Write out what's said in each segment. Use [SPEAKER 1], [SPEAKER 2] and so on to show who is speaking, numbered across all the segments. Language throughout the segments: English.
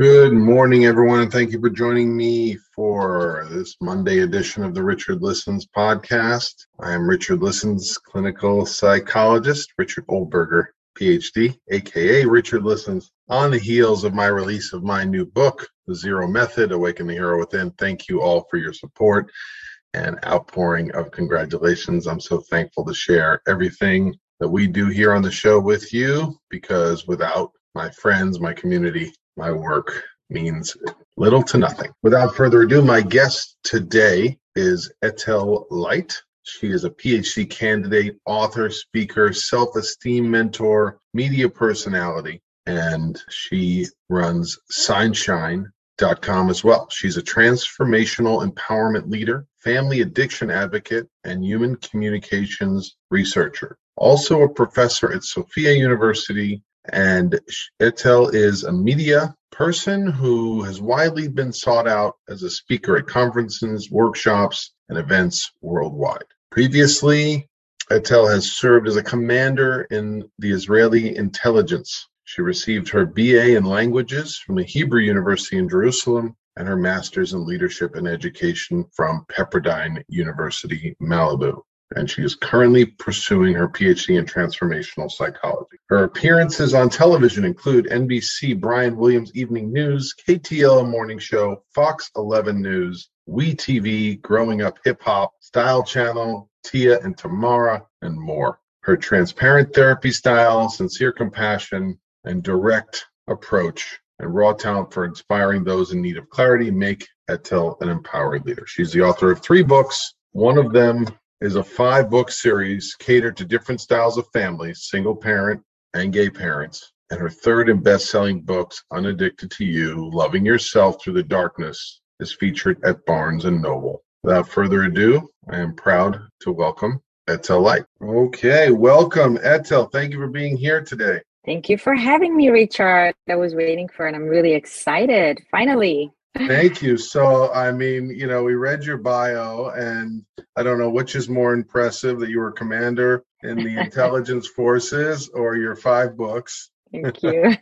[SPEAKER 1] Good morning, everyone, and thank you for joining me for this Monday edition of the Richard Listens podcast. I am Richard Listens, clinical psychologist, Richard Oldberger, PhD, aka Richard Listens. On the heels of my release of my new book, The Zero Method Awaken the Hero Within, thank you all for your support and outpouring of congratulations. I'm so thankful to share everything that we do here on the show with you because without my friends, my community, my work means little to nothing. Without further ado, my guest today is Etel Light. She is a PhD candidate, author, speaker, self esteem mentor, media personality, and she runs Signshine.com as well. She's a transformational empowerment leader, family addiction advocate, and human communications researcher. Also, a professor at Sofia University and Etel is a media person who has widely been sought out as a speaker at conferences, workshops, and events worldwide. Previously, Etel has served as a commander in the Israeli intelligence. She received her BA in languages from the Hebrew University in Jerusalem and her master's in leadership and education from Pepperdine University, Malibu and she is currently pursuing her PhD in transformational psychology. Her appearances on television include NBC Brian Williams Evening News, KTLA Morning Show, Fox 11 News, WeTV, Growing Up Hip Hop, Style Channel, Tia and Tamera, and more. Her transparent therapy style, sincere compassion, and direct approach and raw talent for inspiring those in need of clarity make Etel an empowered leader. She's the author of three books. One of them is a five book series catered to different styles of families, single parent and gay parents. And her third and best selling books, Unaddicted to You, Loving Yourself Through the Darkness, is featured at Barnes and Noble. Without further ado, I am proud to welcome Etel Light. Okay, welcome, Etel. Thank you for being here today.
[SPEAKER 2] Thank you for having me, Richard. I was waiting for it. I'm really excited. Finally.
[SPEAKER 1] Thank you. So, I mean, you know, we read your bio, and I don't know which is more impressive that you were commander in the intelligence forces or your five books.
[SPEAKER 2] Thank you.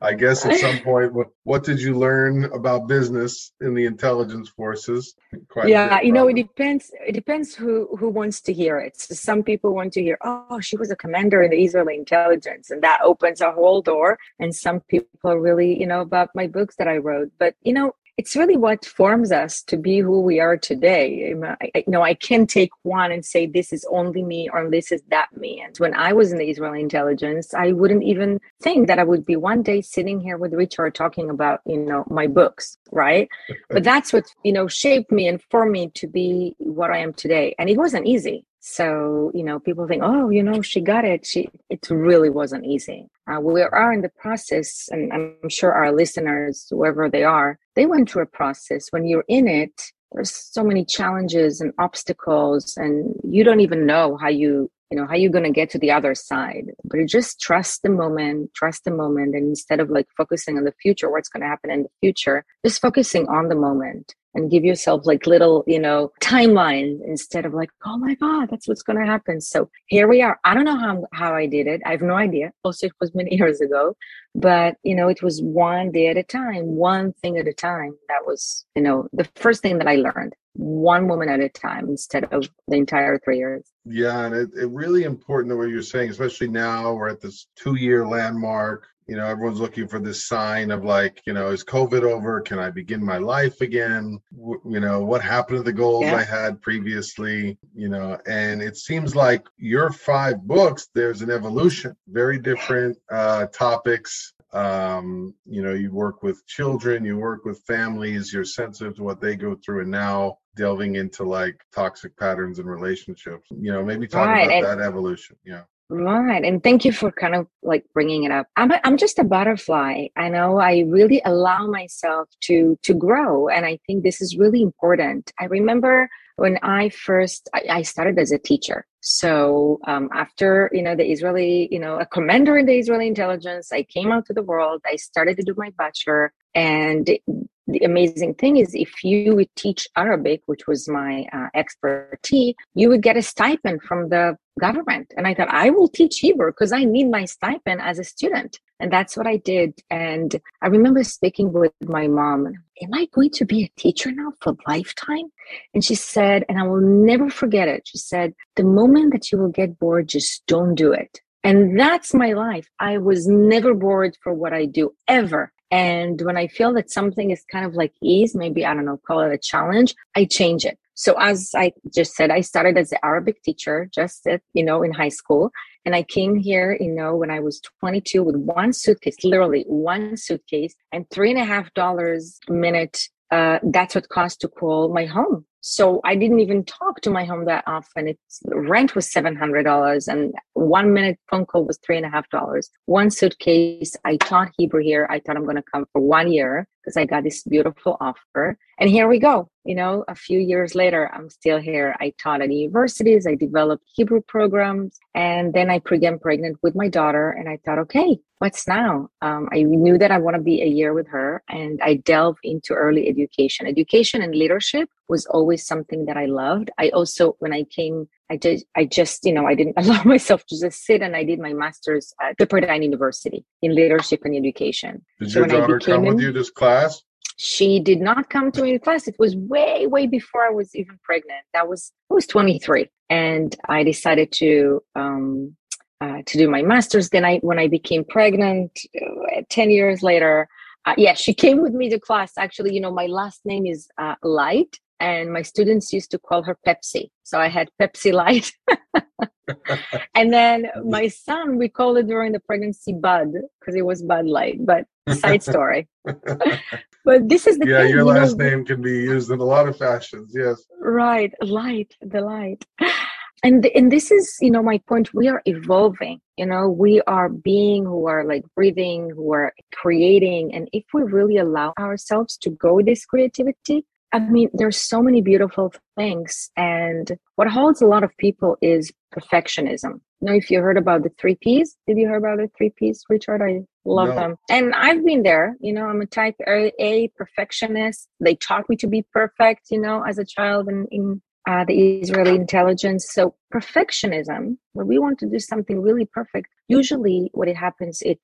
[SPEAKER 1] I guess at some point, what, what did you learn about business in the intelligence forces?
[SPEAKER 2] Quite yeah, you know, it depends. It depends who who wants to hear it. So some people want to hear, "Oh, she was a commander in the Israeli intelligence," and that opens a whole door. And some people really, you know, about my books that I wrote. But you know, it's really what forms us to be who we are today. I, you know, I can take one and say this is only me or this is that me. And when I was in the Israeli intelligence, I wouldn't even think that I would be one day sitting here with Richard talking about, you know, my books, right? but that's what, you know, shaped me and formed me to be what I am today. And it wasn't easy. So, you know, people think, oh, you know, she got it. She, it really wasn't easy. Uh, we are in the process, and I'm sure our listeners, whoever they are, they went through a process. When you're in it, there's so many challenges and obstacles, and you don't even know how you, you know, how you're going to get to the other side. But you just trust the moment, trust the moment. And instead of like focusing on the future, what's going to happen in the future, just focusing on the moment and give yourself like little, you know, timelines instead of like, oh my God, that's what's going to happen. So here we are. I don't know how, how I did it. I have no idea. Also, it was many years ago, but you know, it was one day at a time, one thing at a time. That was, you know, the first thing that I learned one woman at a time instead of the entire three years.
[SPEAKER 1] Yeah, and it, it really important the way you're saying, especially now we're at this two year landmark you know everyone's looking for this sign of like you know is covid over? Can i begin my life again? W- you know what happened to the goals yeah. i had previously you know? And it seems like your five books there's an evolution very different uh topics. Um you know you work with children you work with families you're sensitive to what they go through and now delving into like toxic patterns and relationships. You know maybe talk right. about and- that evolution yeah
[SPEAKER 2] Right. And thank you for kind of like bringing it up. I'm, a, I'm just a butterfly. I know I really allow myself to, to grow. And I think this is really important. I remember when I first, I, I started as a teacher. So um, after, you know, the Israeli, you know, a commander in the Israeli intelligence, I came out to the world. I started to do my bachelor and the amazing thing is if you would teach Arabic, which was my uh, expertise, you would get a stipend from the government. And I thought, I will teach Hebrew because I need my stipend as a student. And that's what I did. And I remember speaking with my mom, Am I going to be a teacher now for lifetime? And she said, and I will never forget it. She said, The moment that you will get bored, just don't do it. And that's my life. I was never bored for what I do ever. And when I feel that something is kind of like ease, maybe, I don't know, call it a challenge, I change it. So as I just said, I started as an Arabic teacher just at, you know, in high school. And I came here, you know, when I was 22 with one suitcase, literally one suitcase and three and a half dollars a minute. Uh, that's what cost to call my home so I didn't even talk to my home that often. Its rent was seven hundred dollars, and one minute phone call was three and a half dollars. One suitcase. I taught Hebrew here. I thought I'm going to come for one year because I got this beautiful offer, and here we go. You know, a few years later, I'm still here. I taught at universities. I developed Hebrew programs, and then I became pregnant with my daughter. And I thought, okay, what's now? Um, I knew that I want to be a year with her, and I delved into early education. Education and leadership was always something that I loved. I also, when I came, I did, I just, you know, I didn't allow myself to just sit, and I did my master's at Pepperdine University in leadership and education.
[SPEAKER 1] Did so your daughter come in, with you this class?
[SPEAKER 2] She did not come to me class. It was way, way before I was even pregnant. That was I was 23, and I decided to um, uh, to do my master's. Then I, when I became pregnant, uh, 10 years later, uh, yeah, she came with me to class. Actually, you know, my last name is uh, Light, and my students used to call her Pepsi. So I had Pepsi Light. and then my son, we called it during the pregnancy Bud because it was Bud Light, but side story. but this is the
[SPEAKER 1] yeah,
[SPEAKER 2] thing,
[SPEAKER 1] your last know, name can be used in a lot of fashions. Yes.
[SPEAKER 2] Right. Light, the light and and this is you know my point we are evolving you know we are being who are like breathing who are creating and if we really allow ourselves to go this creativity i mean there's so many beautiful things and what holds a lot of people is perfectionism you know if you heard about the three p's did you hear about the three p's richard i love no. them and i've been there you know i'm a type a perfectionist they taught me to be perfect you know as a child and in uh, the Israeli intelligence. So perfectionism, when we want to do something really perfect, usually what it happens, it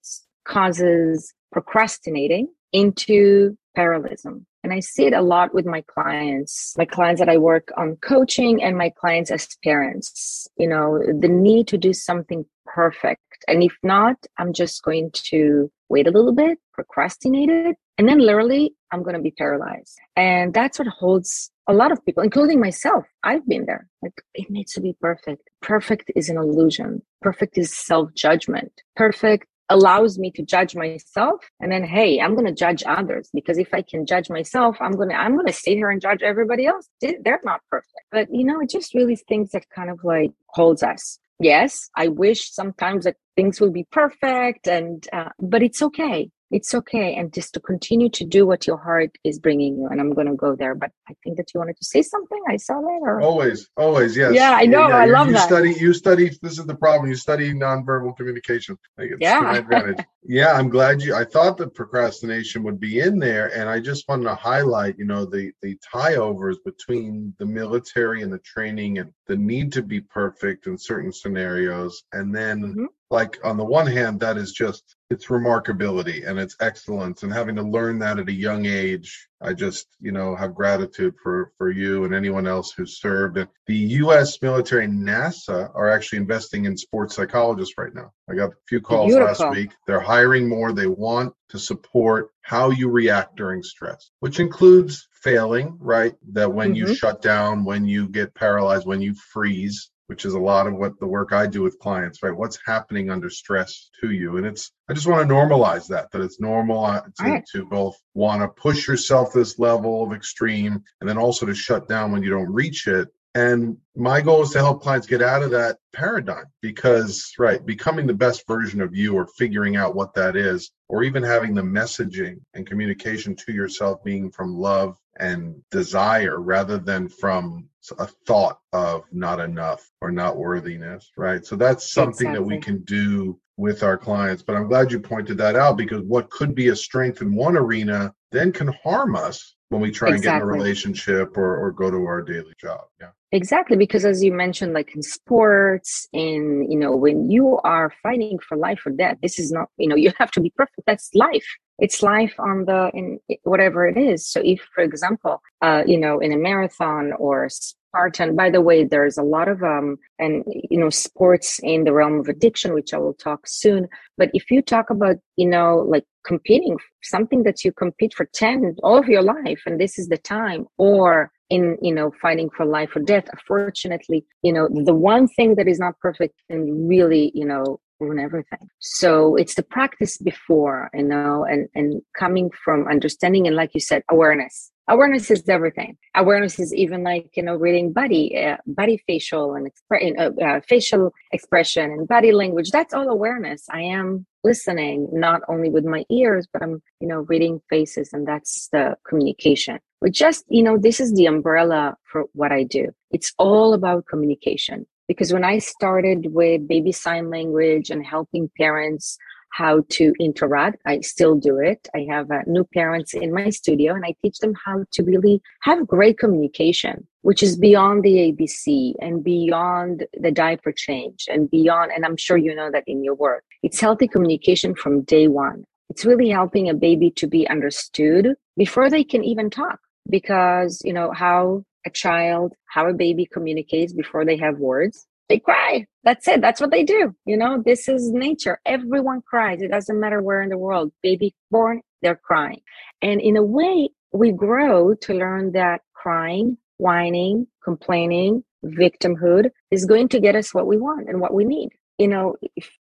[SPEAKER 2] causes procrastinating into parallelism. And I see it a lot with my clients, my clients that I work on coaching and my clients as parents, you know, the need to do something perfect. And if not, I'm just going to wait a little bit, procrastinate it, and then literally I'm going to be paralyzed. And that's what holds a lot of people, including myself. I've been there. Like it needs to be perfect. Perfect is an illusion. Perfect is self judgment. Perfect allows me to judge myself and then hey i'm going to judge others because if i can judge myself i'm going to i'm going to sit here and judge everybody else. They're not perfect. But you know it just really things that kind of like holds us. Yes i wish sometimes that things will be perfect and uh, but it's okay it's okay and just to continue to do what your heart is bringing you and i'm going to go there but i think that you wanted to say something? I saw that or?
[SPEAKER 1] Always always yes.
[SPEAKER 2] Yeah i know yeah, i love
[SPEAKER 1] you
[SPEAKER 2] that.
[SPEAKER 1] study you study this is the problem you study nonverbal communication. Yeah. advantage. Yeah i'm glad you i thought that procrastination would be in there and i just wanted to highlight you know the the tie overs between the military and the training and the need to be perfect in certain scenarios and then mm-hmm like on the one hand that is just it's remarkability and it's excellence and having to learn that at a young age i just you know have gratitude for for you and anyone else who served. And the us military and nasa are actually investing in sports psychologists right now. I got a few calls Beautiful. last week. They're hiring more. They want to support how you react during stress which includes failing right? That when mm-hmm. you shut down when you get paralyzed when you freeze which is a lot of what the work I do with clients, right? What's happening under stress to you? And it's, I just want to normalize that, that it's normal uh, to, right. to both want to push yourself this level of extreme and then also to shut down when you don't reach it. And my goal is to help clients get out of that paradigm because, right, becoming the best version of you or figuring out what that is, or even having the messaging and communication to yourself being from love and desire rather than from a thought of not enough or not worthiness, right? So that's something exactly. that we can do with our clients. But I'm glad you pointed that out because what could be a strength in one arena then can harm us when we try
[SPEAKER 2] Exactly.
[SPEAKER 1] and get in a relationship or, or go to our daily job. Yeah.
[SPEAKER 2] Exactly, because as you mentioned, like in sports, in you know, when you are fighting for life or death, this is not, you know, you have to be perfect. That's life. It's life on the in whatever it is. So if, for example, uh, you know, in a marathon or Spartan, by the way, there's a lot of um and you know, sports in the realm of addiction, which I will talk soon. But if you talk about, you know, like competing, something that you compete for 10 all of your life, and this is the time, or in you know fighting for life or death unfortunately you know the one thing that is not perfect and really you know ruin everything. So it's the practice before you know and and coming from understanding and like you said awareness. Awareness is everything. Awareness is even like you know reading body uh, body facial and expre- uh, uh, facial expression and body language. That's all awareness. I am listening not only with my ears but i'm you know reading faces and that's the communication. But just you know this is the umbrella for what i do. It's all about communication because when i started with baby sign language and helping parents how to interact i still do it. I have uh, new parents in my studio and i teach them how to really have great communication which is beyond the abc and beyond the diaper change and beyond and i'm sure you know that in your work it's healthy communication from day one. It's really helping a baby to be understood before they can even talk because you know how a child how a baby communicates before they have words they cry. That's it. That's what they do you know? This is nature. Everyone cries. It doesn't matter where in the world. Baby born they're crying. And in a way we grow to learn that crying whining complaining victimhood is going to get us what we want and what we need. You know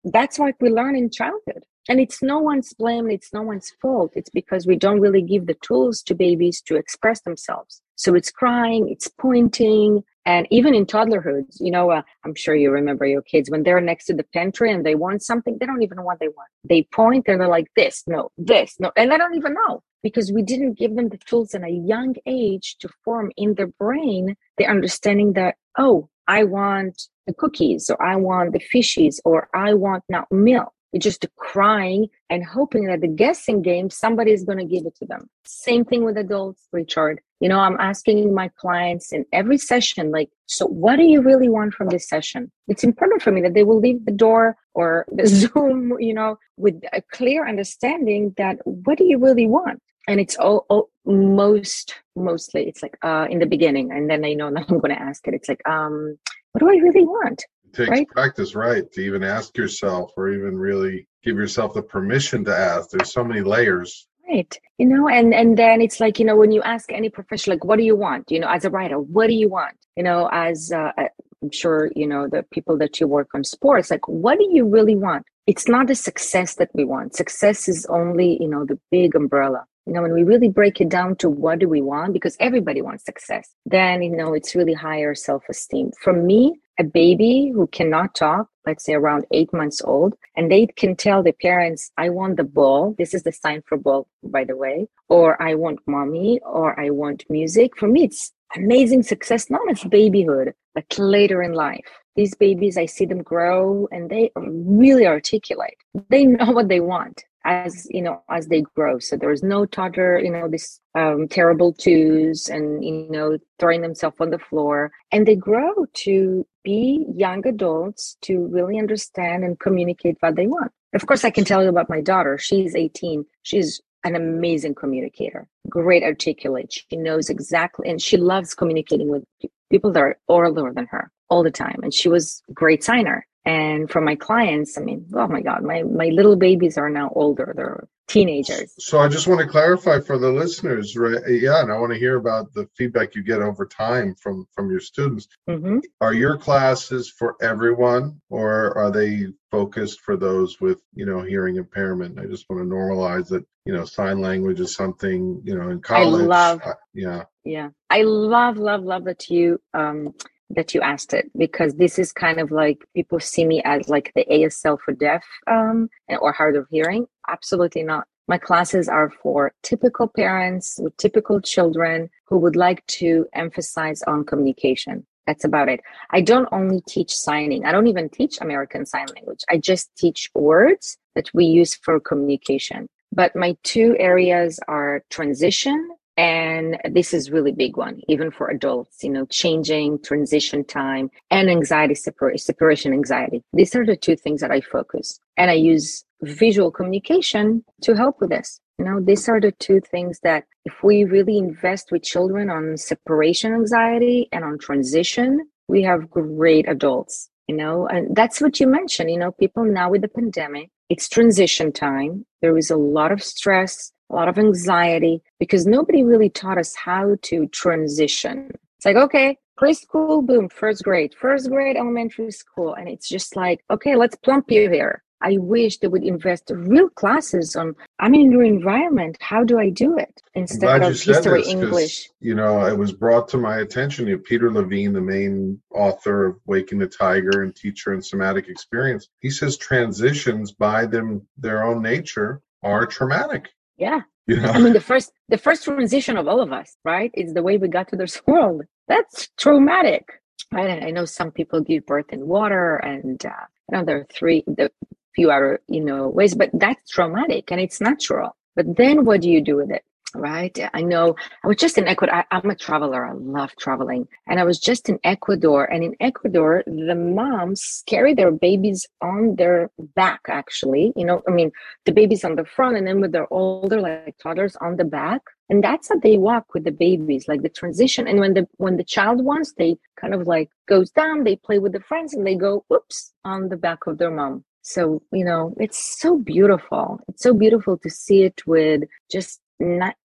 [SPEAKER 2] that's what we learn in childhood. And it's no one's blame. It's no one's fault. It's because we don't really give the tools to babies to express themselves so it's crying it's pointing and even in toddlerhood you know uh, i'm sure you remember your kids when they're next to the pantry and they want something they don't even know what they want. They point and they're like this no this no and they don't even know because we didn't give them the tools in a young age to form in their brain the understanding that oh i want the cookies or i want the fishies or i want now milk it's just crying and hoping that the guessing game, somebody is going to give it to them. Same thing with adults, Richard. You know, I'm asking my clients in every session, like, so what do you really want from this session? It's important for me that they will leave the door or the Zoom, you know, with a clear understanding that what do you really want? And it's all, all most, mostly, it's like uh, in the beginning. And then I know that I'm going to ask it. It's like, um, what do I really want?
[SPEAKER 1] Takes
[SPEAKER 2] Right.
[SPEAKER 1] practice, right, to even ask yourself or even really give yourself the permission to ask. There's so many layers.
[SPEAKER 2] Right. You know, and and then it's like, you know, when you ask any professional, like, what do you want? You know, as a writer, what do you want? You know, as uh, uh, I'm sure, you know, the people that you work on sports, like, what do you really want? It's not the success that we want. Success is only, you know, the big umbrella. You know, when we really break it down to what do we want, because everybody wants success, then, you know, it's really higher self esteem. For me, a baby who cannot talk, let's say around eight months old, and they can tell the parents, I want the ball. This is the sign for ball, by the way, or I want mommy, or I want music. For me, it's amazing success, not as babyhood, but later in life. These babies, I see them grow and they really articulate. They know what they want as you know as they grow. So there's no toddler you know this um, terrible twos and you know throwing themselves on the floor. And they grow to be young adults to really understand and communicate what they want. Of course i can tell you about my daughter. She's 18 she's an amazing communicator great articulate. She knows exactly and she loves communicating with people that are older than her all the time. And she was a great signer and for my clients i mean oh my god my my little babies are now older they're teenagers
[SPEAKER 1] So I just want to clarify for the listeners, right? Yeah, and I want to hear about the feedback you get over time from from your students.
[SPEAKER 2] hmm
[SPEAKER 1] Are your classes for everyone, or are they focused for those with you know hearing impairment? I just want to normalize that you know sign language is something you know in college.
[SPEAKER 2] I love-
[SPEAKER 1] uh, yeah,
[SPEAKER 2] yeah i love love love that you um that you asked it because this is kind of like people see me as like the asl for deaf um or hard of hearing. Absolutely not. My classes are for typical parents with typical children who would like to emphasize on communication. That's about it. I don't only teach signing. I don't even teach american sign language. I just teach words that we use for communication. But my two areas are transition and this is really big one even for adults you know changing transition time and anxiety separation anxiety. These are the two things that i focus and i use visual communication to help with this. You know these are the two things that if we really invest with children on separation anxiety and on transition we have great adults you know? And that's what you mentioned you know people now with the pandemic it's transition time. There is a lot of stress a lot of anxiety because nobody really taught us how to transition. It's like, okay, preschool, boom, first grade, first grade, elementary school. And it's just like, okay, let's plump you here. I wish they would invest real classes on I'm in your environment. How do I do it instead of history this, English?
[SPEAKER 1] You know, it was brought to my attention. You know, Peter Levine, the main author of Waking the Tiger and teacher and somatic experience, he says transitions by them their own nature are traumatic.
[SPEAKER 2] Yeah. Yeah. I mean, the first the first transition of all of us, right? Is the way we got to this world. That's traumatic, right? And I know some people give birth in water, and uh, I know there are three, the few other you know ways, but that's traumatic and it's natural. But then, what do you do with it? Right? I know I was just in Ecuador. I, am a traveler. I love traveling. And I was just in Ecuador. And in Ecuador, the moms carry their babies on their back, actually. You know, I mean, the babies on the front and then with their older, like toddlers on the back. And that's how they walk with the babies, like the transition. And when the when the child wants, they kind of like goes down, they play with the friends and they go, oops, on the back of their mom. So, you know, it's so beautiful. It's so beautiful to see it with just nat-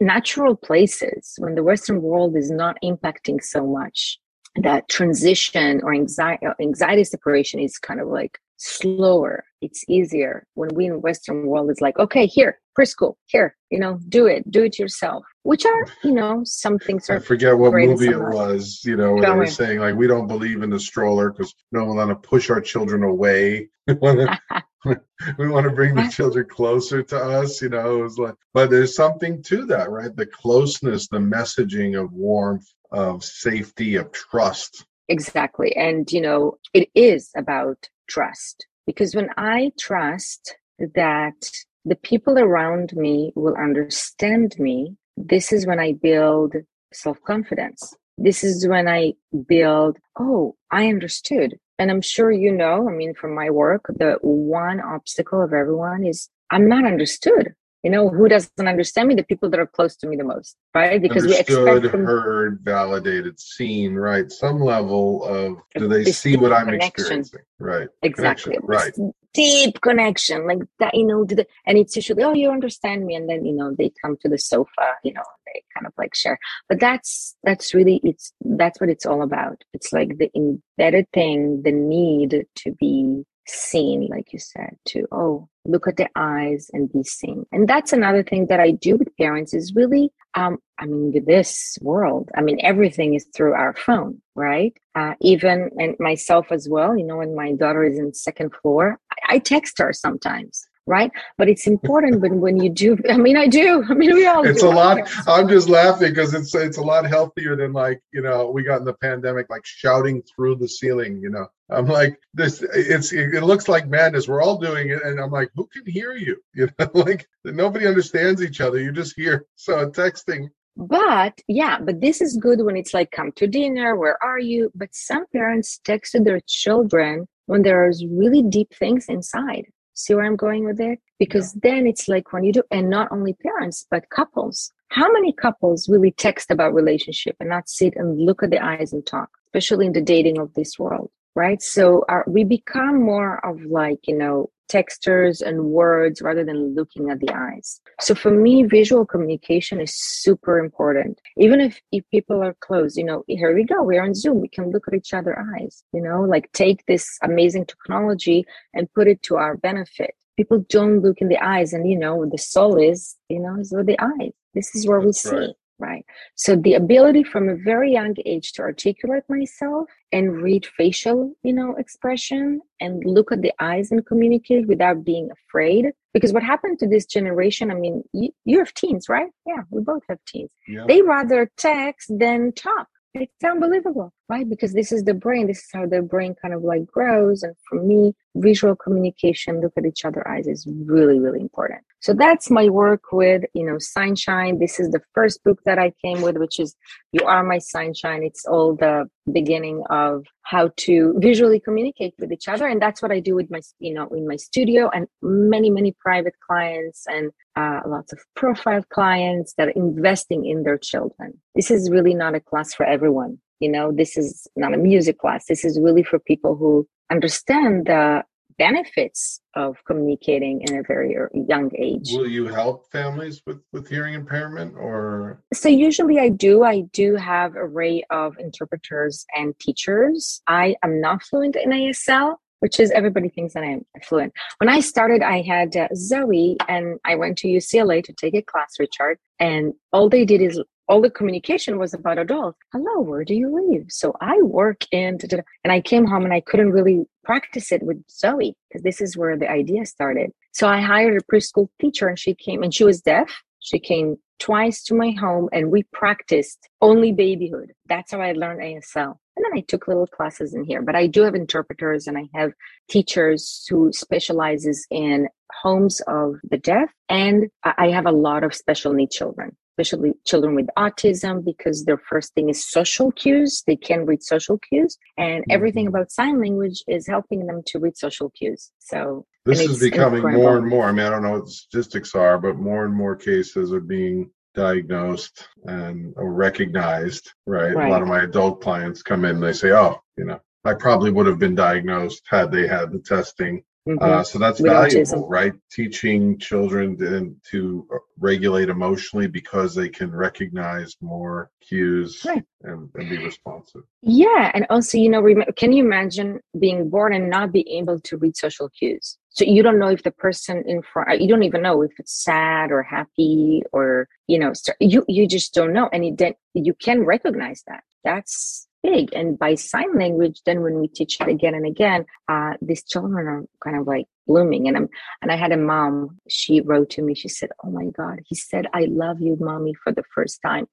[SPEAKER 2] natural places when the Western world is not impacting so much. That transition or anxiety, uh, anxiety separation is kind of like slower. It's easier when we in Western world is like, okay, here, preschool, here, you know, do it, do it yourself. Which are, you know, some things are. I
[SPEAKER 1] forget what movie it was. You know, they were saying like, we don't believe in the stroller because we don't want to push our children away. we want to bring the children closer to us you know it was like but there's something to that right? The closeness the messaging of warmth of safety of trust.
[SPEAKER 2] Exactly and you know it is about trust because when i trust that the people around me will understand me this is when i build self-confidence. This is when i build oh i understood and I'm sure you know, I mean, from my work, the one obstacle of everyone is I'm not understood. You know, who doesn't understand me? The people that are close to me the most, right?
[SPEAKER 1] Because Understood, we expect heard, validated, seen, right? Some level of do they see what I'm connection. experiencing? Right.
[SPEAKER 2] Exactly.
[SPEAKER 1] Connection. Right.
[SPEAKER 2] Deep connection, like that, you know, and it's usually, oh, you understand me. And then, you know, they come to the sofa, you know, they kind of like share. But that's, that's really, it's, that's what it's all about. It's like the embedded thing, the need to be seen, like you said, to, oh, look at the eyes and be seen. And that's another thing that I do with parents is really, um, I mean, this world, I mean, everything is through our phone, right? Uh, even and myself as well, you know, when my daughter is in second floor, I, I text her sometimes right? But it's important when when you do. I mean, I do. I mean, we all.
[SPEAKER 1] It's a lot. I'm just laughing because it's it's a lot healthier than like you know we got in the pandemic like shouting through the ceiling. You know, I'm like this. It's it looks like madness. We're all doing it, and I'm like, who can hear you? You know, like nobody understands each other. You just hear. So texting
[SPEAKER 2] but yeah but this is good when it's like come to dinner where are you but some parents texted their children when there's really deep things inside See where I'm going with it? Because yeah. then it's like when you do, and not only parents, but couples. How many couples really text about relationship and not sit and look at the eyes and talk, especially in the dating of this world? right so our, we become more of like you know textures and words rather than looking at the eyes. So for me visual communication is super important. Even if, if people are close you know here we go we're on zoom we can look at each other eyes you know like take this amazing technology and put it to our benefit. People don't look in the eyes and you know the soul is you know is with the eyes. This is where That's we right. Right? So the ability from a very young age to articulate myself and read facial, you know, expression and look at the eyes and communicate without being afraid. Because what happened to this generation, I mean, you, you have teens, right? Yeah, we both have teens. Yeah. They rather text than talk. It's unbelievable. Right? Because this is the brain. This is how the brain kind of like grows. And for me, visual communication, look at each other eyes is really, really important. So that's my work with, you know, Sunshine. This is the first book that I came with, which is You Are My Sunshine. It's all the beginning of how to visually communicate with each other. And that's what I do with my, you know, in my studio and many, many private clients and uh, lots of profile clients that are investing in their children. This is really not a class for everyone. You know, this is not a music class. This is really for people who understand the benefits of communicating in a very young age.
[SPEAKER 1] Will you help families with, with hearing impairment or?
[SPEAKER 2] So usually I do. I do have a array of interpreters and teachers. I am not fluent in ASL, which is everybody thinks that I'm fluent. When I started, I had uh, Zoe and I went to UCLA to take a class, Richard, and all they did is all the communication was about adults. Hello, where do you live? So I work in, and I came home and I couldn't really practice it with Zoe because this is where the idea started. So I hired a preschool teacher and she came and she was deaf. She came twice to my home and we practiced only babyhood. That's how I learned ASL. And then I took little classes in here, but I do have interpreters and I have teachers who specializes in homes of the deaf. And I have a lot of special need children especially children with autism, because their first thing is social cues. They can read social cues, and mm-hmm. everything about sign language is helping them to read social cues. So
[SPEAKER 1] this is becoming incredible. more and more. I mean, I don't know what the statistics are, but more and more cases are being diagnosed and recognized. Right? right. A lot of my adult clients come in, and they say, "Oh, you know, I probably would have been diagnosed had they had the testing Mm-hmm. Uh, so that's With valuable, autism. right? Teaching children to, to, regulate emotionally because they can recognize more cues right. and, and, be responsive.
[SPEAKER 2] Yeah, and also, you know, rem- can you imagine being born and not being able to read social cues? So you don't know if the person in front, you don't even know if it's sad or happy or you know, you you just don't know, and then you can recognize that. That's big. And by sign language, then when we teach it again and again, uh, these children are kind of like blooming. And I'm, and I had a mom, she wrote to me, she said, Oh my God, he said, I love you, mommy, for the first time.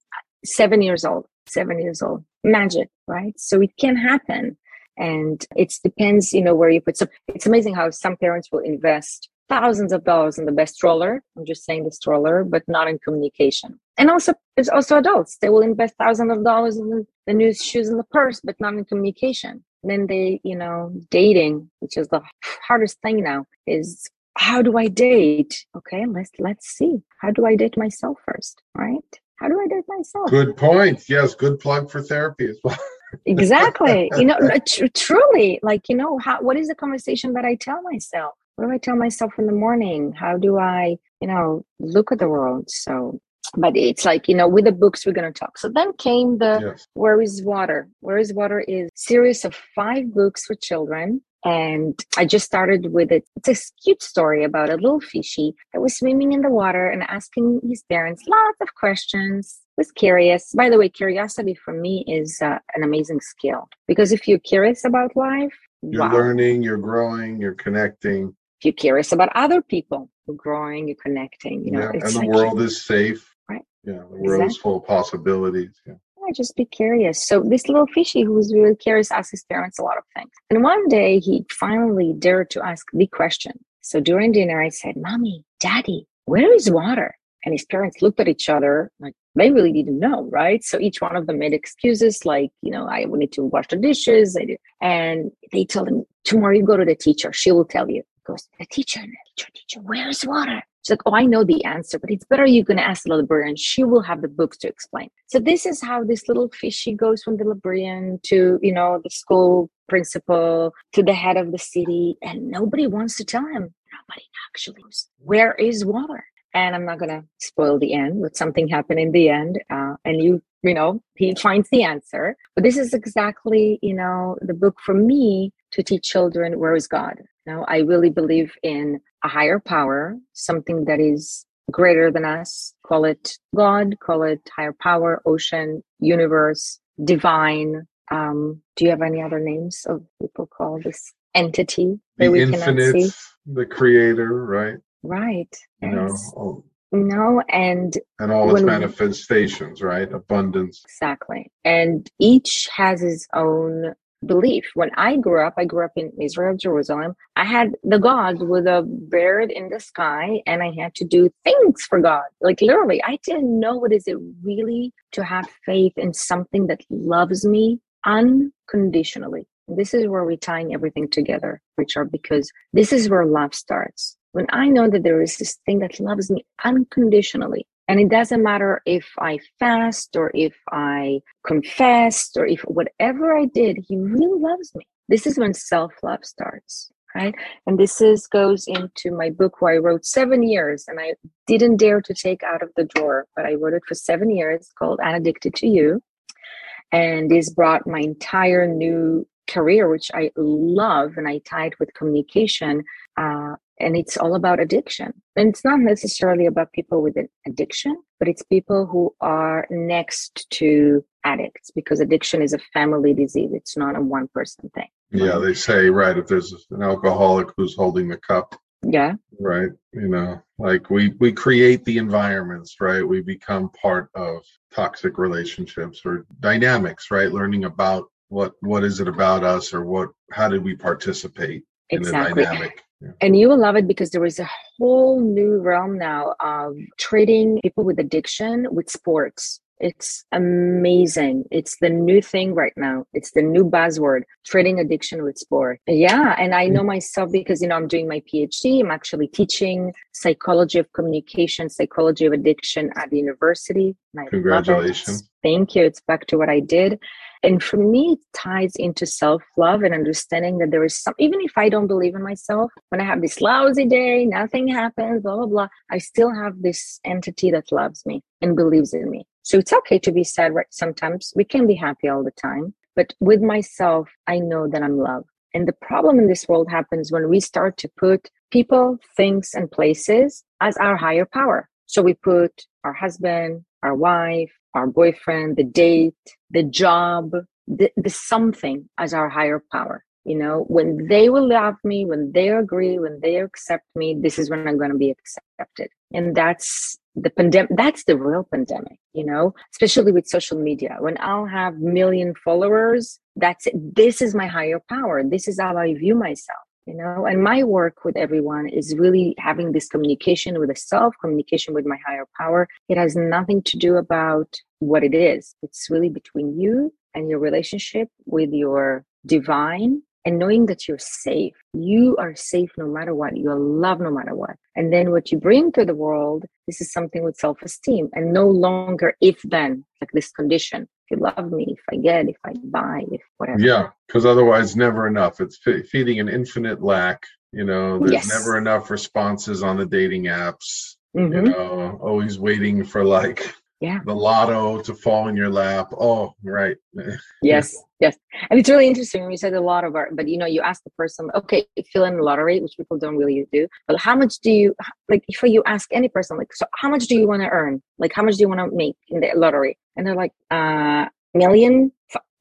[SPEAKER 2] Seven years old, seven years old. Magic, right? So it can happen. And it depends, you know, where you put. So it's amazing how some parents will invest thousands of dollars in the best stroller. I'm just saying the stroller, but not in communication. And also, there's also adults. They will invest thousands of dollars in the new shoes and the purse, but not in communication. And then they, you know, dating, which is the hardest thing now, is how do I date? Okay, let's let's see. How do I date myself first? Right? How do I date myself?
[SPEAKER 1] Good point. Yes, good plug for therapy as well.
[SPEAKER 2] exactly. You know, tr- truly, like you know, how what is the conversation that I tell myself? what do I tell myself in the morning? How do I, you know, look at the world? So, but it's like, you know, with the books we're going to talk. So then came the yes. Where is Water? Where is Water is series of five books for children. And I just started with it. It's a cute story about a little fishy that was swimming in the water and asking his parents lots of questions. Was curious. By the way, curiosity for me is uh, an amazing skill because if you're curious about life,
[SPEAKER 1] you're wow. learning, you're growing, you're connecting If
[SPEAKER 2] you're curious about other people, you're growing, you're connecting. You know,
[SPEAKER 1] yeah, and the like, world is safe. Right. Yeah, the world exactly. is full of possibilities. Yeah.
[SPEAKER 2] yeah. Just be curious. So this little fishy who was really curious asked his parents a lot of things. And one day he finally dared to ask the question. So during dinner, I said, Mommy, Daddy, where is water? And his parents looked at each other like they really didn't know, right? So each one of them made excuses like, you know, I need to wash the dishes. And they told him, tomorrow you go to the teacher. She will tell you goes, the teacher, the teacher, teacher, where's water? She's like, oh, I know the answer, but it's better you're going to ask the librarian. She will have the books to explain. So this is how this little fishy goes from the librarian to, you know, the school principal to the head of the city. And nobody wants to tell him. Nobody actually knows. Where is water? And I'm not going to spoil the end, but something happened in the end. Uh, and you, you know, he finds the answer. But this is exactly, you know, the book for me to teach children where is God? Now, I really believe in a higher power, something that is greater than us. Call it God, call it higher power, ocean, universe, divine. Um, do you have any other names of people call this entity
[SPEAKER 1] that the we infinite, cannot see? The creator, right?
[SPEAKER 2] Right.
[SPEAKER 1] You yes. know,
[SPEAKER 2] you know and
[SPEAKER 1] and all its manifestations, right? Abundance.
[SPEAKER 2] Exactly. And each has its own belief. When I grew up, I grew up in Israel, Jerusalem. I had the God with a bird in the sky, and I had to do things for God. Like literally, I didn't know what is it really to have faith in something that loves me unconditionally. This is where we're tying everything together, Richard, because this is where love starts. When I know that there is this thing that loves me unconditionally, and it doesn't matter if I fast or if I confessed or if whatever I did, he really loves me. This is when self love starts, right? And this is goes into my book where I wrote seven years and I didn't dare to take out of the drawer, but I wrote it for seven years called Unaddicted to You. And this brought my entire new career, which I love, and I tied with communication. Uh, and it's all about addiction. And it's not necessarily about people with an addiction, but it's people who are next to addicts because addiction is a family disease. It's not a one person thing.
[SPEAKER 1] Yeah, they say right if there's an alcoholic who's holding the cup,
[SPEAKER 2] Yeah,
[SPEAKER 1] right? You know, like we we create the environments, right? We become part of toxic relationships or dynamics, right? Learning about what what is it about us or what how did we participate in
[SPEAKER 2] exactly.
[SPEAKER 1] the dynamic?
[SPEAKER 2] And you will love it because there is a whole new realm now of treating people with addiction with sports. It's amazing. It's the new thing right now. It's the new buzzword, treating addiction with sport. Yeah. And I know myself because, you know, I'm doing my PhD. I'm actually teaching psychology of communication, psychology of addiction at the university. And I love it.
[SPEAKER 1] Congratulations.
[SPEAKER 2] Thank you. It's back to what I did. And for me, it ties into self love and understanding that there is some, even if I don't believe in myself, when I have this lousy day, nothing happens, blah, blah, blah, I still have this entity that loves me and believes in me. So it's okay to be sad right sometimes. We can be happy all the time. But with myself, I know that I'm loved. And the problem in this world happens when we start to put people, things, and places as our higher power. So we put our husband, our wife, our boyfriend, the date, the job, the, the something as our higher power. You know, when they will love me, when they agree, when they accept me, this is when I'm going to be accepted. And that's the pandemic. That's the real pandemic, you know, especially with social media. When I'll have million followers, that's it. This is my higher power. This is how I view myself you know and my work with everyone is really having this communication with the self communication with my higher power it has nothing to do about what it is it's really between you and your relationship with your divine and knowing that you're safe you are safe no matter what you're loved no matter what and then what you bring to the world this is something with self-esteem and no longer if then like this condition if you love me, if I get, if I buy, if whatever.
[SPEAKER 1] Yeah, because otherwise, never enough. It's fe- feeding an infinite lack. You know, there's
[SPEAKER 2] Yes.
[SPEAKER 1] never enough responses on the dating apps. You
[SPEAKER 2] Mhm.
[SPEAKER 1] know, always waiting for like
[SPEAKER 2] Yeah.
[SPEAKER 1] the lotto to fall in your lap. Oh, right.
[SPEAKER 2] Yes, yes. And it's really interesting when you said a lot of art, but you know, you ask the person, okay, fill in the lottery, which people don't really do, but how much do you like if you ask any person, like, so how much do you want to earn? Like, how much do you want to make in the lottery? And they're like, uh, million?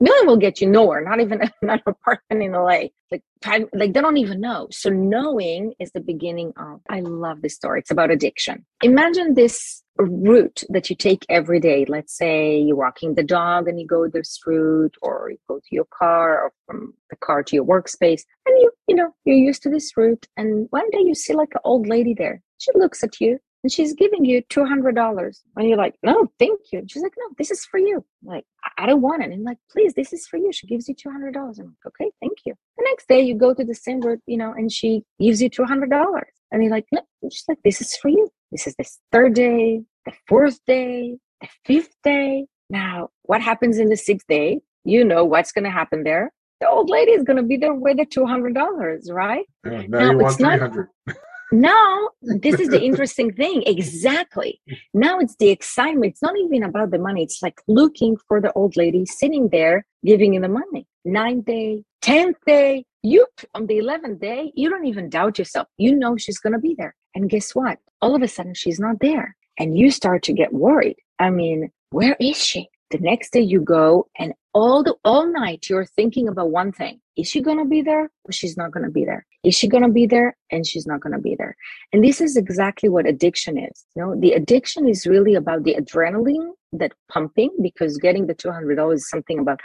[SPEAKER 2] Million will get you nowhere, not even not an apartment in LA. Like, five, like they don't even know. So knowing is the beginning of. I love this story. It's about addiction. Imagine this route that you take every day. Let's say you're walking the dog and you go this route, or you go to your car, or from the car to your workspace, and you you know you're used to this route. And one day you see like an old lady there. She looks at you and she's giving you two hundred dollars, and you're like, "No, thank you." And she's like, "No, this is for you." I'm like, I-, don't want it. And I'm like, "Please, this is for you." She gives you two hundred dollars. I'm like, "Okay, thank you." The next day you go to the same route, you know, and she gives you two hundred dollars, and you're like, "No," and she's like, "This is for you." This is the third day, the fourth day, the fifth day. Now, what happens in the sixth day? You know what's going to happen there. The old lady is going to be there with the two hundred dollars, right?
[SPEAKER 1] Yeah, now
[SPEAKER 2] No,
[SPEAKER 1] you
[SPEAKER 2] it's
[SPEAKER 1] want
[SPEAKER 2] not-
[SPEAKER 1] 300.
[SPEAKER 2] now this is the interesting thing exactly now it's the excitement it's not even about the money it's like looking for the old lady sitting there giving you the money ninth day tenth day you on the 11th day you don't even doubt yourself you know she's going to be there and guess what all of a sudden she's not there. And you start to get worried. I mean where is she? The next day you go and all the all night you're thinking about one thing. Is she to be there or she's not to be there? Is she to be there and she's not to be there? And this is exactly what addiction is you know? The addiction is really about the adrenaline that pumping because getting the $200 is something about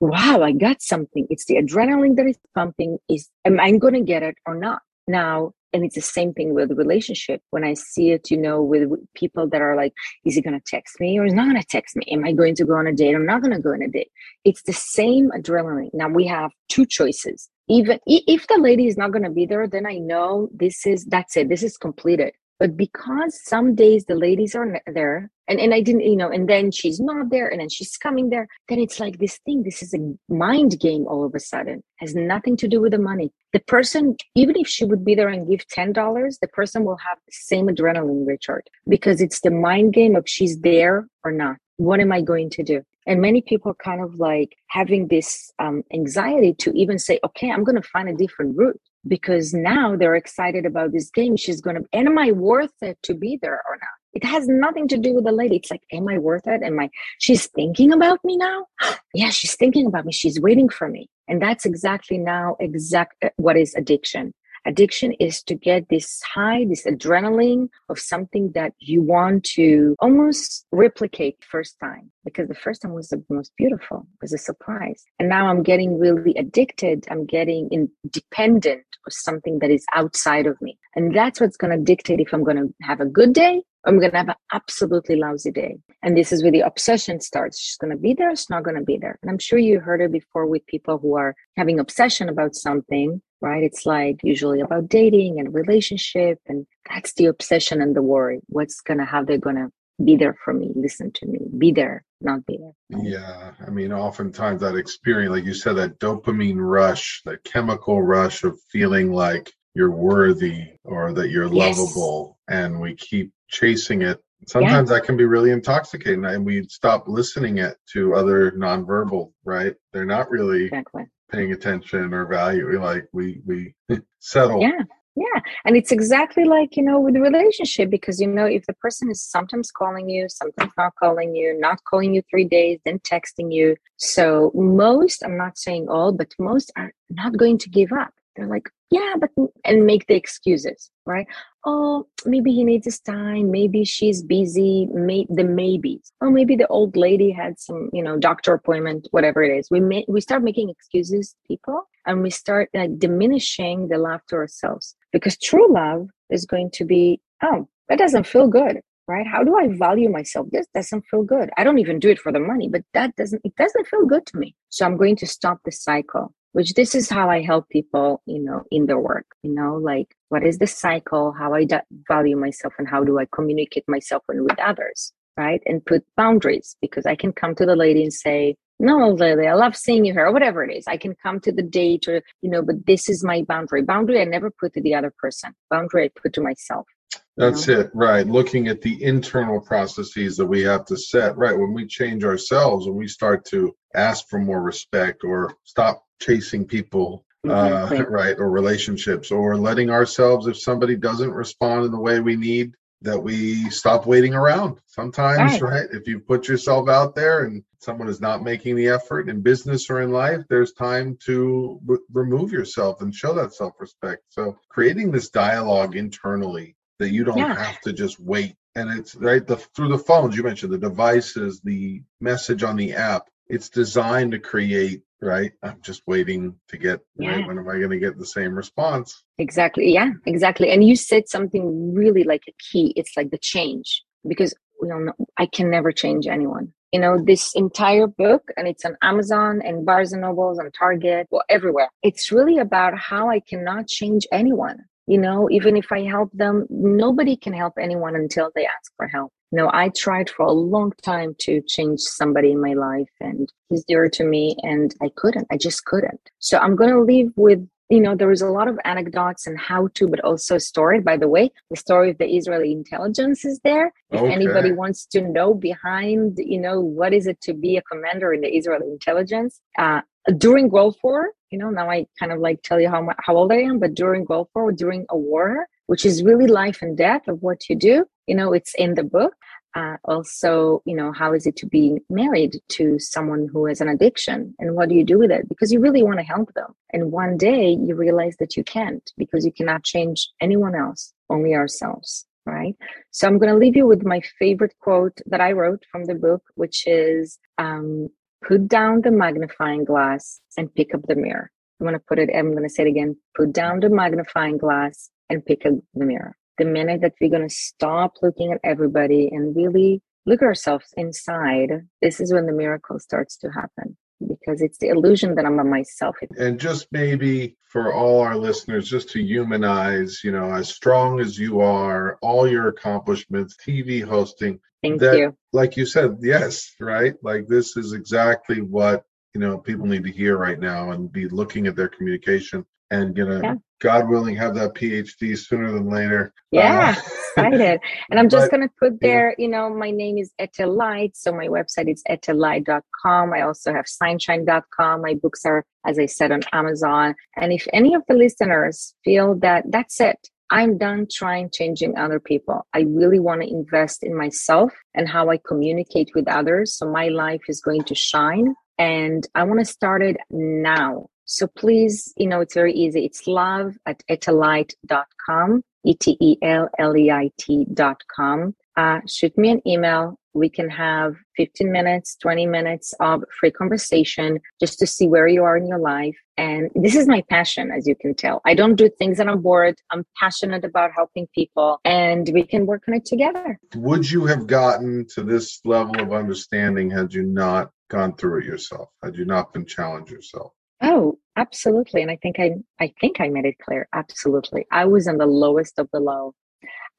[SPEAKER 2] wow i got something. It's the adrenaline that is pumping is am i going to get it or not? Now and it's the same thing with relationship. When i see it you know with, people that are like is he going to text me or is not going to text me? Am i going to go on a date or not going to go on a date? It's the same adrenaline. Now we have two choices. Even if the lady is not going to be there then i know this is that's it. This is completed but because some days the ladies are there and, and i didn't you know and then she's not there and then she's coming there then it's like this thing this is a mind game all of a sudden. Has nothing to do with the money. The person even if she would be there and give $10 the person will have the same adrenaline richard because it's the mind game of she's there or not. What am i going to do? And many people are kind of like having this um, anxiety to even say okay i'm going to find a different route because now they're excited about this game. She's going to, am I worth it to be there or not? It has nothing to do with the lady. It's like, am I worth it? Am I, she's thinking about me now? yeah, she's thinking about me. She's waiting for me. And that's exactly now exact uh, what is addiction. Addiction is to get this high, this adrenaline of something that you want to almost replicate first time because the first time was the most beautiful, it was a surprise. And now I'm getting really addicted. I'm getting independent of something that is outside of me. And that's what's going to dictate if I'm going to have a good day I'm going to have an absolutely lousy day. And this is where the obsession starts. She's going to be there, she's not going to be there. And I'm sure you heard it before with people who are having obsession about something, right? It's like usually about dating and relationship. And that's the obsession and the worry. What's going to, how they're going to be there for me, listen to me, be there, not be there.
[SPEAKER 1] Yeah. I mean, oftentimes that experience, like you said, that dopamine rush, that chemical rush of feeling like you're worthy or that you're yes. lovable. And we keep chasing it sometimes yeah. that can be really intoxicating and we stop listening it to other nonverbal right they're not really exactly. paying attention or value like we we settle
[SPEAKER 2] yeah yeah and it's exactly like you know with the relationship because you know if the person is sometimes calling you sometimes not calling you not calling you three days then texting you so most i'm not saying all but most are not going to give up they're like yeah but and make the excuses right? Oh maybe he needs his time maybe she's busy may, the maybes. Oh maybe the old lady had some you know doctor appointment whatever it is. We may, we start making excuses people and we start like diminishing the love to ourselves. Because true love is going to be oh that doesn't feel good right? How do i value myself? This doesn't feel good. I don't even do it for the money but that doesn't it doesn't feel good to me. So i'm going to stop the cycle which this is how I help people, you know, in their work, you know, like what is the cycle, how I value myself and how do I communicate myself and with others, right? And put boundaries because I can come to the lady and say, no, Lily, I love seeing you here, or whatever it is. I can come to the date or, you know, but this is my boundary. Boundary I never put to the other person. Boundary I put to myself.
[SPEAKER 1] That's know? it, right. Looking at the internal processes that we have to set, right? When we change ourselves, when we start to ask for more respect or stop chasing people uh, right or relationships or letting ourselves if somebody doesn't respond in the way we need that we stop waiting around sometimes right. right, if you put yourself out there and someone is not making the effort in business or in life there's time to remove yourself and show that self-respect so creating this dialogue internally that you don't yeah. have to just wait and it's right the through the phones you mentioned the devices the message on the app it's designed to create right? I'm just waiting to get yeah. right when am i going to get the same response?
[SPEAKER 2] Exactly yeah exactly and you said something really like a key it's like the change because we don't know i can never change anyone. You know this entire book and it's on amazon and barnes and nobles and target well everywhere. It's really about how i cannot change anyone you know even if i help them nobody can help anyone until they ask for help no, I tried for a long time to change somebody in my life and he's dear to me and I couldn't. I just couldn't. So I'm going to leave with, you know, there is a lot of anecdotes and how to, but also a story. By the way, the story of the Israeli intelligence is there. If okay. anybody wants to know behind, you know, what is it to be a commander in the Israeli intelligence? Uh, during world War, you know, now I kind of like tell you how, how old I am, but during Gulf War, during a war, which is really life and death of what you do, you know, it's in the book. uh, also you know how is it to be married to someone who has an addiction and what do you do with it? Because you really want to help them. And one day you realize that you can't because you cannot change anyone else only ourselves right? So i'm going to leave you with my favorite quote that i wrote from the book which is um, put down the magnifying glass and pick up the mirror. I'm going to put it i'm going to say it again. Put down the magnifying glass and pick up the mirror. The minute that we're going to stop looking at everybody and really look at ourselves inside, this is when the miracle starts to happen because it's the illusion that I'm a myself.
[SPEAKER 1] And just maybe for all our listeners, just to humanize, you know, as strong as you are, all your accomplishments, TV hosting.
[SPEAKER 2] Thank that, you.
[SPEAKER 1] Like you said, yes, right? Like this is exactly what, you know, people need to hear right now and be looking at their communication and know yeah. god willing have that phd sooner than later
[SPEAKER 2] yeah uh, excited and i'm just going to put there yeah. you know my name is Leit so my website is etelleit.com i also have signshine.com my books are as i said on amazon and if any of the listeners feel that that's it I'm done trying changing other people. I really want to invest in myself and how I communicate with others. So my life is going to shine and I want to start it now. So please, you know, it's very easy. It's love at etelleit.com, E-T-E-L-L-E-I-T.com. Uh, shoot me an email. We can have 15 minutes, 20 minutes of free conversation just to see where you are in your life. And this is my passion, as you can tell. I don't do things that I'm bored. I'm passionate about helping people and we can work on it together.
[SPEAKER 1] Would you have gotten to this level of understanding had you not gone through it yourself? Had you not been challenged yourself?
[SPEAKER 2] Oh, absolutely. And I think I I think I made it clear. Absolutely. I was on the lowest of the low.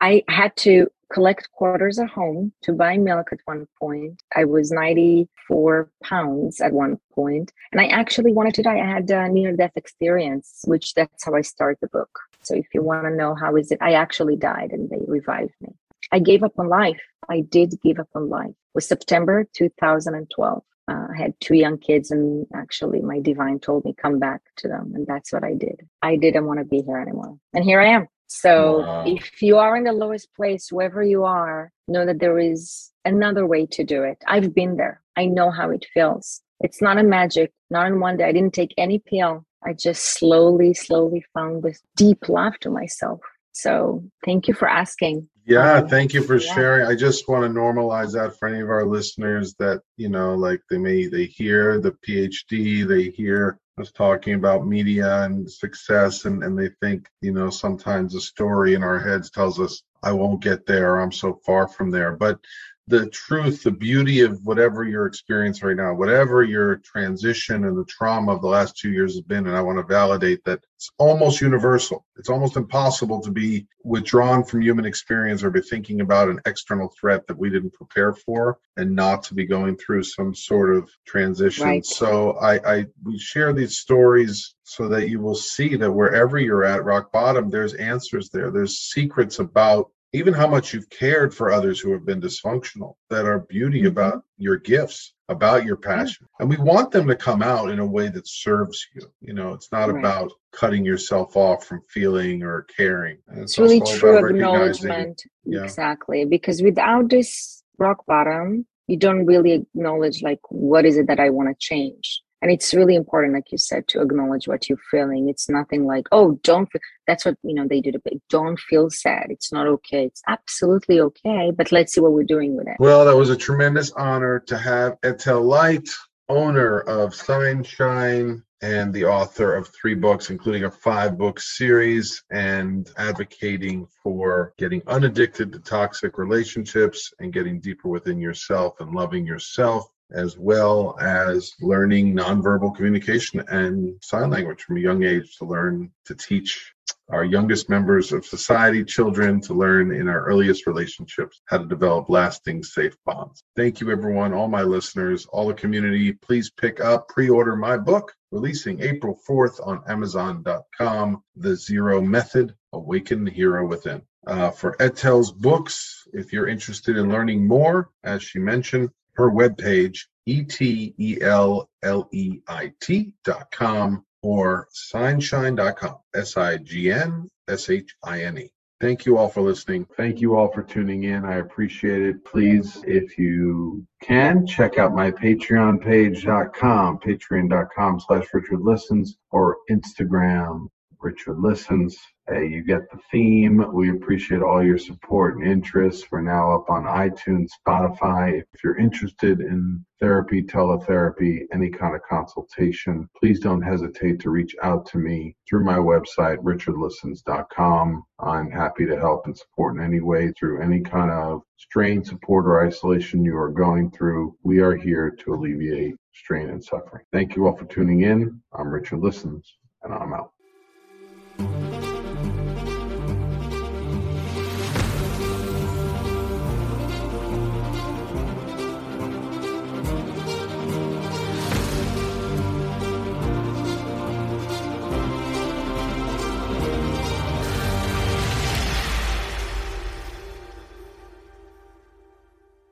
[SPEAKER 2] I had to collect quarters at home to buy milk at one point. I was 94 pounds at one point, and I actually wanted to die. I had a near death experience, which that's how I start the book. So if you want to know how is it, I actually died and they revived me. I gave up on life. I did give up on life. It was September 2012 uh, I had two young kids, and actually, my divine told me come back to them, and that's what I did. I didn't want to be here anymore, and here I am. So, wow. if you are in the lowest place, wherever you are, know that there is another way to do it. I've been there. I know how it feels. It's not a magic, not in one day. I didn't take any pill. I just slowly, slowly found this deep love to myself. So, thank you for asking.
[SPEAKER 1] Yeah, um, thank you for yeah. sharing. I just want to normalize that for any of our listeners that, you know, like they may they hear the PhD, they hear us talking about media and success and, and they think, you know, sometimes the story in our heads tells us I won't get there, I'm so far from there. But the truth, the beauty of whatever your experience right now, whatever your transition and the trauma of the last two years has been, and I want to validate that it's almost universal. It's almost impossible to be withdrawn from human experience or be thinking about an external threat that we didn't prepare for and not to be going through some sort of transition. Right. So I, I we share these stories so that you will see that wherever you're at rock bottom, there's answers there. There's secrets about even how much you've cared for others who have been dysfunctional that are beauty mm-hmm. about your gifts about your passion. And we want them to come out in a way that serves you. You know it's not right. about cutting yourself off from feeling or caring.
[SPEAKER 2] It's, it's really true acknowledgement. yeah. exactly. Because without this rock bottom you don't really acknowledge like what is it that i want to change and it's really important like you said to acknowledge what you're feeling. It's nothing like oh don't feel that's what you know they do the don't feel sad. It's not okay. It's absolutely okay but let's see what we're doing with it.
[SPEAKER 1] Well that was a tremendous honor to have Etel Leit owner of Signshine and the author of three books, including a five book series, and advocating for getting unaddicted to toxic relationships and getting deeper within yourself and loving yourself as well as learning nonverbal communication and sign language from a young age to learn to teach our youngest members of society, children, to learn in our earliest relationships how to develop lasting, safe bonds. Thank you, everyone, all my listeners, all the community. Please pick up, pre order my book, releasing April 4th on Amazon.com The Zero Method Awaken the Hero Within. Uh, for Etel's books, if you're interested in learning more, as she mentioned, her webpage, E-T-E-L-L-E-I-T dot com or signshine.com, S-I-G-N-S-H-I-N-E. Thank you all for listening. Thank you all for tuning in. I appreciate it. Please, if you can, check out my Patreon page.com, patreon.com slash Richard Listens, or Instagram, Richard Listens. You get the theme. We appreciate all your support and interest. We're now up on iTunes, Spotify. If you're interested in therapy, teletherapy, any kind of consultation, please don't hesitate to reach out to me through my website, richardlistens.com. I'm happy to help and support in any way through any kind of strain, support, or isolation you are going through. We are here to alleviate strain and suffering. Thank you all for tuning in. I'm Richard Listens, and I'm out.